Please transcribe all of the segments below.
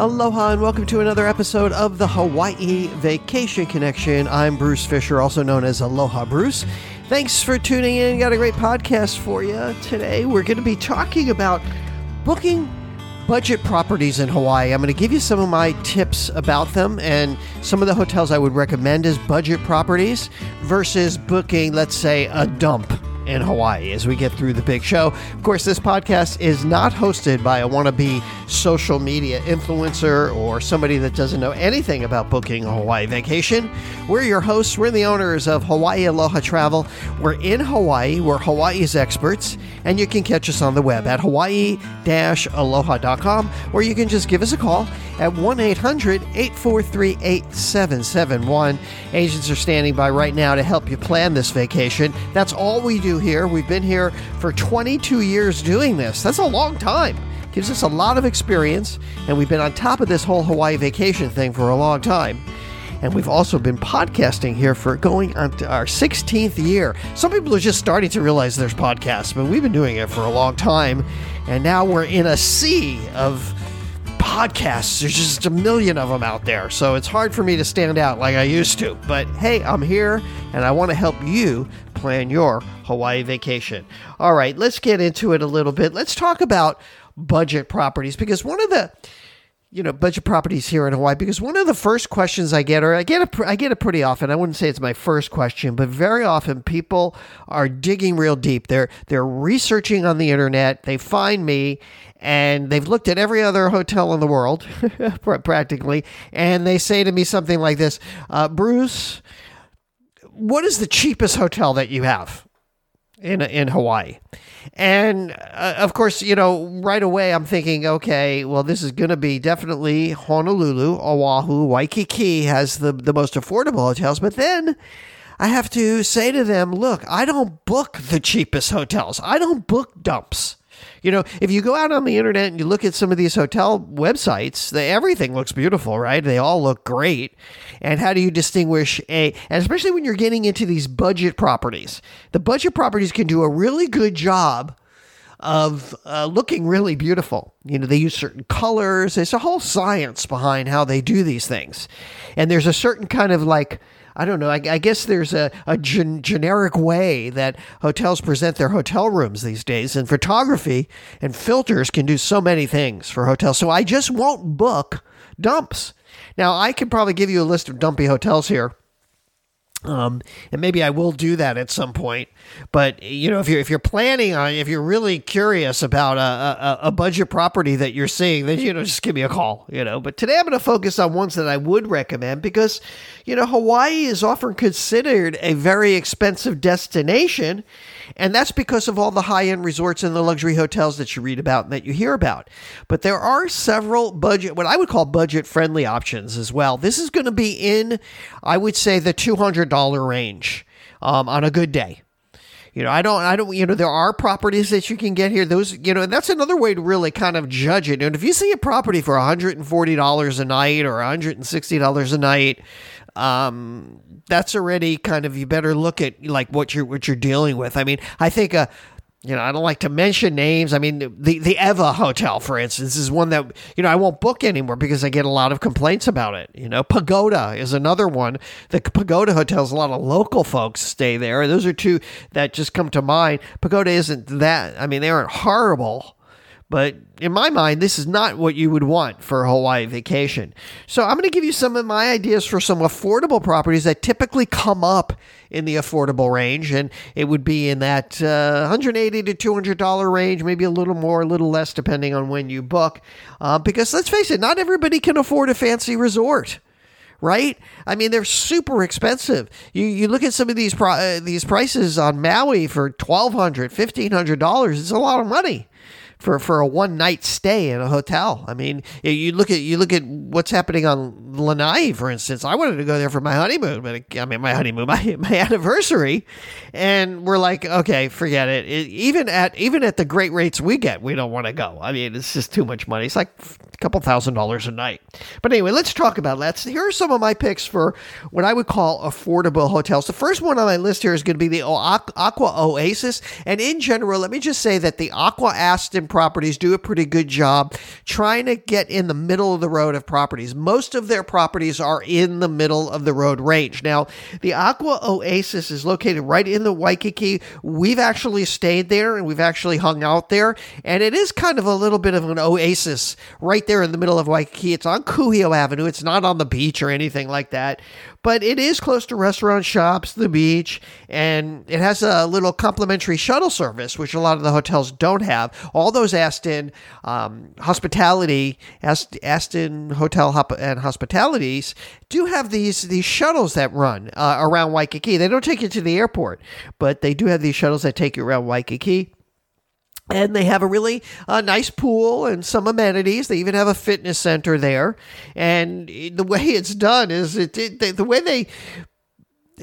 Aloha and welcome to another episode of the Hawaii Vacation Connection. I'm Bruce Fisher, also known as Aloha Bruce. Thanks for tuning in. Got a great podcast for you today. We're going to be talking about booking budget properties in Hawaii. I'm going to give you some of my tips about them and some of the hotels I would recommend as budget properties versus booking, let's say, a dump in Hawaii as we get through the big show. Of course, this podcast is not hosted by a wannabe social media influencer or somebody that doesn't know anything about booking a Hawaii vacation. We're your hosts, we're the owners of Hawaii Aloha Travel. We're in Hawaii, we're Hawaii's experts, and you can catch us on the web at hawaii aloha.com or you can just give us a call at 1 800 843 8771. Agents are standing by right now to help you plan this vacation. That's all we do here. We've been here for 22 years doing this. That's a long time. Gives us a lot of experience, and we've been on top of this whole Hawaii vacation thing for a long time. And we've also been podcasting here for going on to our 16th year. Some people are just starting to realize there's podcasts, but we've been doing it for a long time. And now we're in a sea of podcasts. There's just a million of them out there. So it's hard for me to stand out like I used to. But hey, I'm here and I want to help you plan your Hawaii vacation. All right, let's get into it a little bit. Let's talk about budget properties because one of the you know budget properties here in Hawaii because one of the first questions I get or I get it I get it pretty often I wouldn't say it's my first question but very often people are digging real deep they're they're researching on the internet they find me and they've looked at every other hotel in the world practically and they say to me something like this uh, Bruce what is the cheapest hotel that you have in in Hawaii and uh, of course, you know, right away I'm thinking, okay, well, this is going to be definitely Honolulu, Oahu, Waikiki has the, the most affordable hotels. But then I have to say to them, look, I don't book the cheapest hotels, I don't book dumps. You know, if you go out on the internet and you look at some of these hotel websites, they, everything looks beautiful, right? They all look great. And how do you distinguish a, and especially when you're getting into these budget properties, the budget properties can do a really good job of uh, looking really beautiful. You know, they use certain colors. There's a whole science behind how they do these things. And there's a certain kind of like, I don't know. I, I guess there's a, a gen- generic way that hotels present their hotel rooms these days, and photography and filters can do so many things for hotels. So I just won't book dumps. Now, I could probably give you a list of dumpy hotels here um, and maybe I will do that at some point. But you know, if you're if you're planning on, if you're really curious about a, a, a budget property that you're seeing, then you know, just give me a call. You know, but today I'm going to focus on ones that I would recommend because you know Hawaii is often considered a very expensive destination, and that's because of all the high end resorts and the luxury hotels that you read about and that you hear about. But there are several budget, what I would call budget friendly options as well. This is going to be in, I would say, the $200 range um, on a good day. You know, I don't, I don't, you know, there are properties that you can get here. Those, you know, and that's another way to really kind of judge it. And if you see a property for $140 a night or $160 a night, um, that's already kind of you better look at like what you're what you're dealing with. I mean, I think a you know, I don't like to mention names. I mean, the the Ewa Hotel, for instance, is one that you know I won't book anymore because I get a lot of complaints about it. You know, Pagoda is another one. The Pagoda hotels, a lot of local folks stay there. Those are two that just come to mind. Pagoda isn't that. I mean, they aren't horrible, but in my mind, this is not what you would want for a Hawaii vacation. So I'm going to give you some of my ideas for some affordable properties that typically come up in the affordable range, and it would be in that uh, 180 to 200 dollar range, maybe a little more, a little less, depending on when you book. Uh, because let's face it, not everybody can afford a fancy resort right? I mean, they're super expensive. You you look at some of these pri- uh, these prices on Maui for twelve hundred, fifteen hundred dollars. It's a lot of money for for a one night stay in a hotel. I mean, you look at you look at what's happening on Lanai, for instance. I wanted to go there for my honeymoon, but I mean my honeymoon, my my anniversary, and we're like, okay, forget it. it even at even at the great rates we get, we don't want to go. I mean, it's just too much money. It's like couple thousand dollars a night. But anyway, let's talk about that. Here are some of my picks for what I would call affordable hotels. The first one on my list here is going to be the Aqua Oasis. And in general, let me just say that the Aqua Aston properties do a pretty good job trying to get in the middle of the road of properties. Most of their properties are in the middle of the road range. Now, the Aqua Oasis is located right in the Waikiki. We've actually stayed there and we've actually hung out there. And it is kind of a little bit of an oasis right there in the middle of Waikiki. It's on Kuhio Avenue. It's not on the beach or anything like that, but it is close to restaurant shops, the beach, and it has a little complimentary shuttle service, which a lot of the hotels don't have. All those Aston um, hospitality, Aston Hotel and Hospitalities do have these these shuttles that run uh, around Waikiki. They don't take you to the airport, but they do have these shuttles that take you around Waikiki and they have a really uh, nice pool and some amenities. They even have a fitness center there. And the way it's done is it, it the way they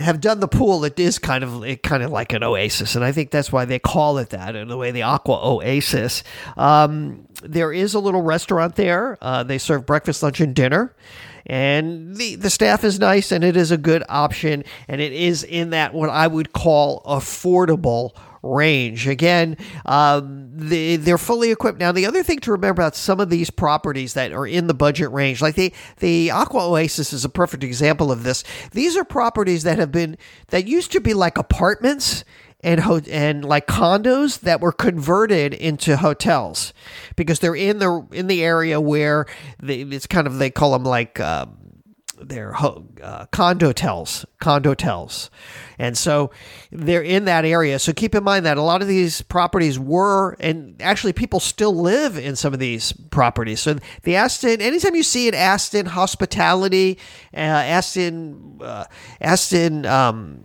have done the pool, it is kind of it kind of like an oasis, and I think that's why they call it that. And the way the Aqua Oasis, um, there is a little restaurant there. Uh, they serve breakfast, lunch, and dinner and the the staff is nice and it is a good option and it is in that what I would call affordable range. Again, um, they, they're fully equipped. Now, the other thing to remember about some of these properties that are in the budget range, like the, the Aqua Oasis is a perfect example of this. These are properties that have been, that used to be like apartments and ho- and like condos that were converted into hotels because they're in the in the area where they, it's kind of they call them like um, they're uh, condotels, condotels, and so they're in that area. So keep in mind that a lot of these properties were, and actually people still live in some of these properties. So the Aston, anytime you see an Aston hospitality, uh, Aston, uh, Aston. Um,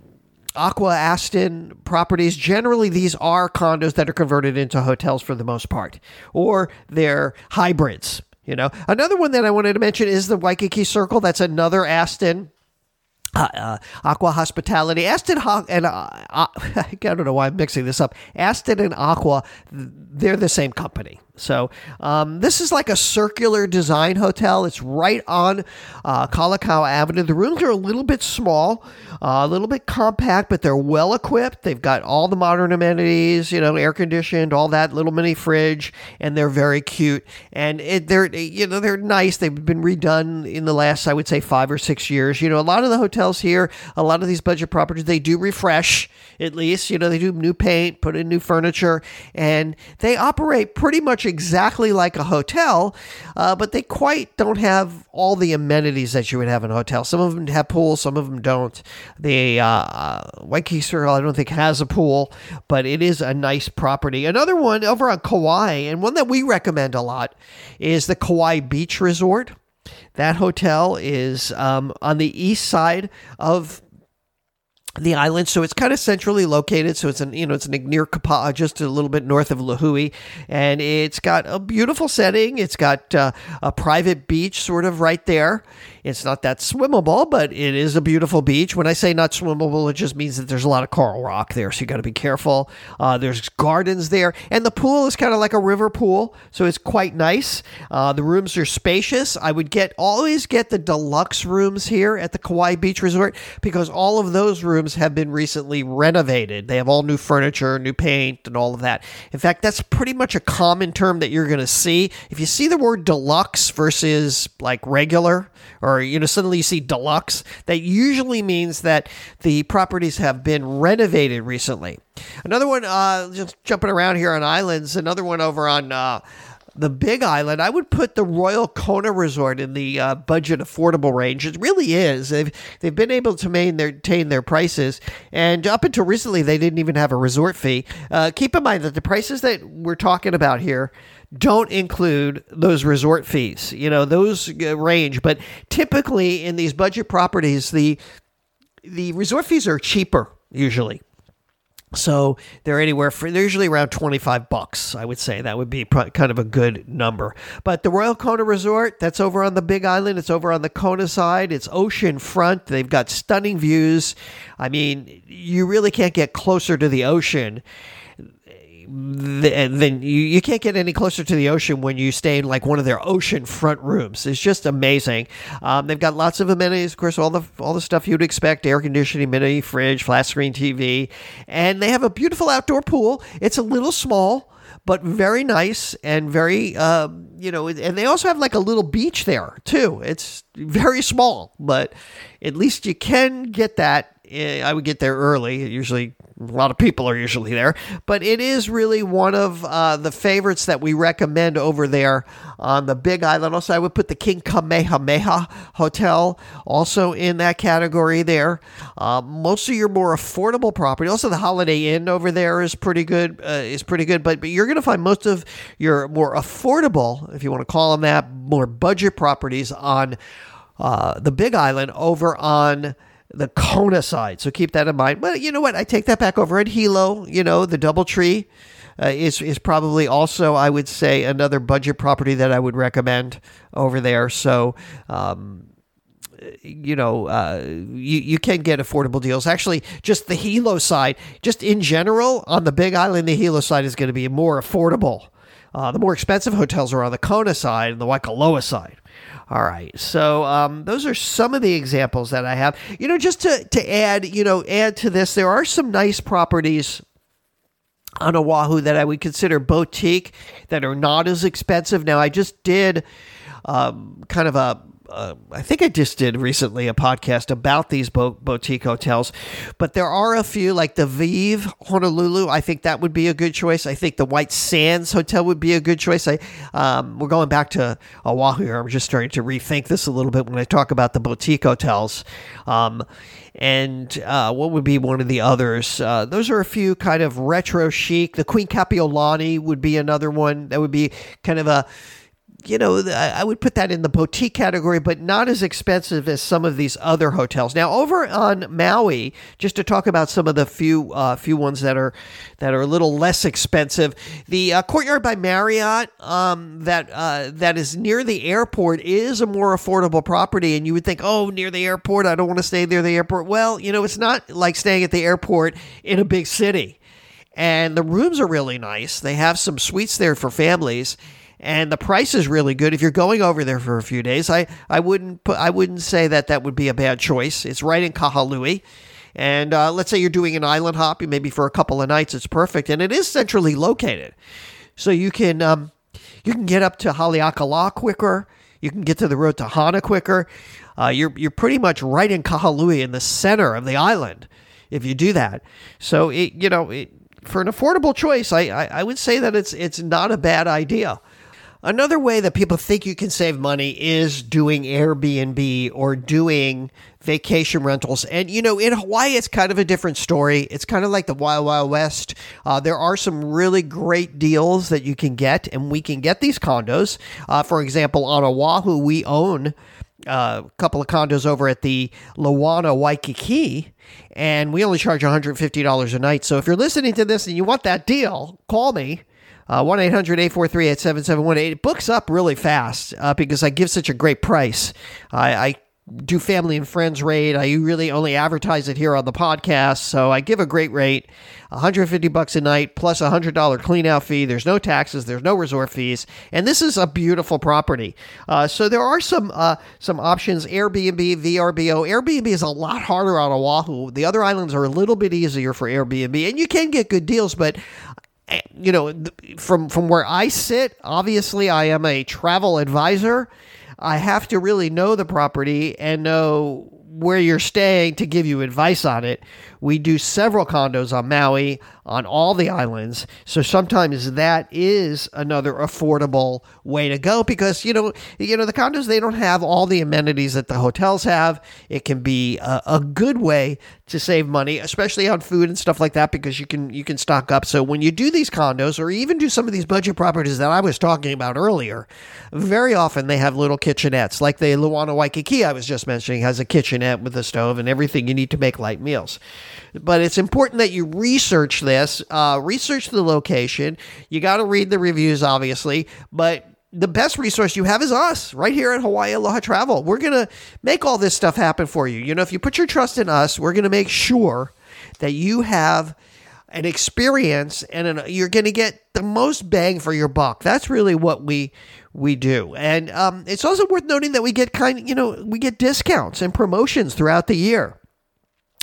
Aqua Aston properties, generally these are condos that are converted into hotels for the most part, or they're hybrids. You know, another one that I wanted to mention is the Waikiki Circle. That's another Aston. Uh, uh, Aqua Hospitality, Aston and uh, uh I don't know why I'm mixing this up. Aston and Aqua, they're the same company. So um, this is like a circular design hotel. It's right on uh, Kalakaua Avenue. The rooms are a little bit small, uh, a little bit compact, but they're well equipped. They've got all the modern amenities, you know, air conditioned, all that little mini fridge, and they're very cute. And it, they're you know they're nice. They've been redone in the last I would say five or six years. You know, a lot of the hotels here, a lot of these budget properties, they do refresh at least. You know, they do new paint, put in new furniture, and they operate pretty much exactly like a hotel, uh, but they quite don't have all the amenities that you would have in a hotel. Some of them have pools, some of them don't. The uh, uh, Waikiki Circle, I don't think has a pool, but it is a nice property. Another one over on Kauai, and one that we recommend a lot, is the Kauai Beach Resort. That hotel is um, on the east side of the island. So it's kind of centrally located. So it's an you know it's an, near Kapa'a, just a little bit north of Lihue, and it's got a beautiful setting. It's got uh, a private beach sort of right there. It's not that swimmable, but it is a beautiful beach. When I say not swimmable, it just means that there's a lot of coral rock there, so you got to be careful. Uh, there's gardens there, and the pool is kind of like a river pool, so it's quite nice. Uh, the rooms are spacious. I would get always get the deluxe rooms here at the Kauai Beach Resort because all of those rooms have been recently renovated. They have all new furniture, new paint, and all of that. In fact, that's pretty much a common term that you're going to see. If you see the word deluxe versus like regular or you know suddenly you see deluxe that usually means that the properties have been renovated recently another one uh, just jumping around here on islands another one over on uh, the Big Island, I would put the Royal Kona Resort in the uh, budget affordable range. It really is. They've they've been able to maintain their prices, and up until recently, they didn't even have a resort fee. Uh, keep in mind that the prices that we're talking about here don't include those resort fees. You know, those uh, range, but typically in these budget properties, the the resort fees are cheaper usually. So they're anywhere for they're usually around 25 bucks, I would say. That would be kind of a good number. But the Royal Kona Resort, that's over on the Big Island. It's over on the Kona side. It's ocean front. They've got stunning views. I mean, you really can't get closer to the ocean then you, you can't get any closer to the ocean when you stay in like one of their ocean front rooms. It's just amazing. Um, they've got lots of amenities, of course, all the all the stuff you'd expect: air conditioning, mini fridge, flat screen TV, and they have a beautiful outdoor pool. It's a little small but very nice and very um, you know and they also have like a little beach there too it's very small but at least you can get that eh, i would get there early usually a lot of people are usually there, but it is really one of uh, the favorites that we recommend over there on the Big Island. Also, I would put the King Kamehameha Hotel also in that category there. Uh, most of your more affordable property, also the Holiday Inn over there is pretty good. Uh, is pretty good, but but you're going to find most of your more affordable, if you want to call them that, more budget properties on uh, the Big Island over on the Kona side. So keep that in mind. But you know what? I take that back over at Hilo. You know, the DoubleTree uh, is is probably also I would say another budget property that I would recommend over there. So. Um, you know, uh, you, you can get affordable deals. Actually, just the Hilo side, just in general, on the Big Island, the Hilo side is going to be more affordable. Uh, the more expensive hotels are on the Kona side and the Waikoloa side. All right. So um, those are some of the examples that I have. You know, just to, to add, you know, add to this, there are some nice properties on Oahu that I would consider boutique that are not as expensive. Now, I just did um, kind of a uh, I think I just did recently a podcast about these bo- boutique hotels, but there are a few like the Vive Honolulu. I think that would be a good choice. I think the White Sands Hotel would be a good choice. I um, we're going back to Oahu here. I'm just starting to rethink this a little bit when I talk about the boutique hotels. Um, and uh, what would be one of the others? Uh, those are a few kind of retro chic. The Queen Kapiolani would be another one that would be kind of a you know, I would put that in the boutique category, but not as expensive as some of these other hotels. Now, over on Maui, just to talk about some of the few uh, few ones that are that are a little less expensive, the uh, Courtyard by Marriott um, that uh, that is near the airport is a more affordable property, and you would think, oh, near the airport, I don't want to stay near the airport. Well, you know, it's not like staying at the airport in a big city, and the rooms are really nice. They have some suites there for families and the price is really good. If you're going over there for a few days, I, I wouldn't put, I wouldn't say that that would be a bad choice. It's right in Kahului. And uh, let's say you're doing an island hop, maybe for a couple of nights, it's perfect, and it is centrally located, so you can um, you can get up to Haleakala quicker. You can get to the road to Hana quicker. Uh, you're you're pretty much right in Kahului in the center of the island if you do that. So it you know it, for an affordable choice, I, I I would say that it's it's not a bad idea. Another way that people think you can save money is doing Airbnb or doing vacation rentals. And, you know, in Hawaii, it's kind of a different story. It's kind of like the Wild Wild West. Uh, there are some really great deals that you can get, and we can get these condos. Uh, for example, on Oahu, we own uh, a couple of condos over at the Luana Waikiki, and we only charge $150 a night. So if you're listening to this and you want that deal, call me. Uh, 1 800 843 8778. It books up really fast uh, because I give such a great price. I, I do family and friends rate. I really only advertise it here on the podcast, so I give a great rate. 150 bucks a night plus a $100 clean out fee. There's no taxes, there's no resort fees, and this is a beautiful property. Uh, so there are some uh, some options Airbnb, VRBO. Airbnb is a lot harder on Oahu. The other islands are a little bit easier for Airbnb, and you can get good deals, but you know, from from where I sit, obviously I am a travel advisor. I have to really know the property and know where you're staying to give you advice on it. We do several condos on Maui, on all the islands. So sometimes that is another affordable way to go because you know, you know the condos they don't have all the amenities that the hotels have. It can be a, a good way to save money, especially on food and stuff like that because you can you can stock up. So when you do these condos or even do some of these budget properties that I was talking about earlier, very often they have little kitchenettes like the Luana Waikiki I was just mentioning has a with a stove and everything you need to make light meals. But it's important that you research this, uh, research the location. You got to read the reviews, obviously, but the best resource you have is us right here at Hawaii Aloha Travel. We're going to make all this stuff happen for you. You know, if you put your trust in us, we're going to make sure that you have an experience and an, you're going to get the most bang for your buck. That's really what we we do. And um, it's also worth noting that we get kind you know, we get discounts and promotions throughout the year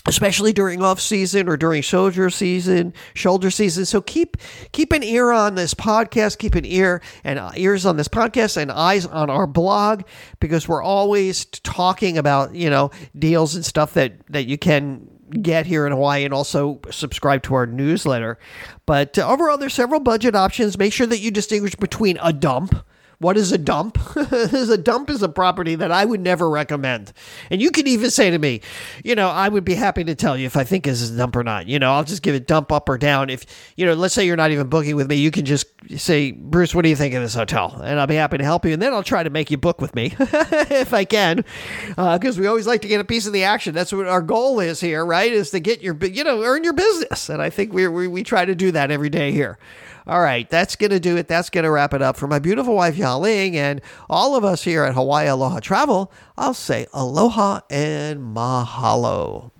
especially during off season or during shoulder season, shoulder season. So keep keep an ear on this podcast, keep an ear and ears on this podcast and eyes on our blog because we're always talking about, you know, deals and stuff that that you can get here in Hawaii and also subscribe to our newsletter. But uh, overall there's several budget options. Make sure that you distinguish between a dump what is a dump? a dump is a property that I would never recommend. And you can even say to me, you know, I would be happy to tell you if I think is a dump or not. You know, I'll just give it dump up or down. If, you know, let's say you're not even booking with me, you can just say, Bruce, what do you think of this hotel? And I'll be happy to help you. And then I'll try to make you book with me if I can, because uh, we always like to get a piece of the action. That's what our goal is here, right? Is to get your, you know, earn your business. And I think we, we, we try to do that every day here. All right, that's going to do it. That's going to wrap it up. For my beautiful wife, Yaling, and all of us here at Hawaii Aloha Travel, I'll say aloha and mahalo.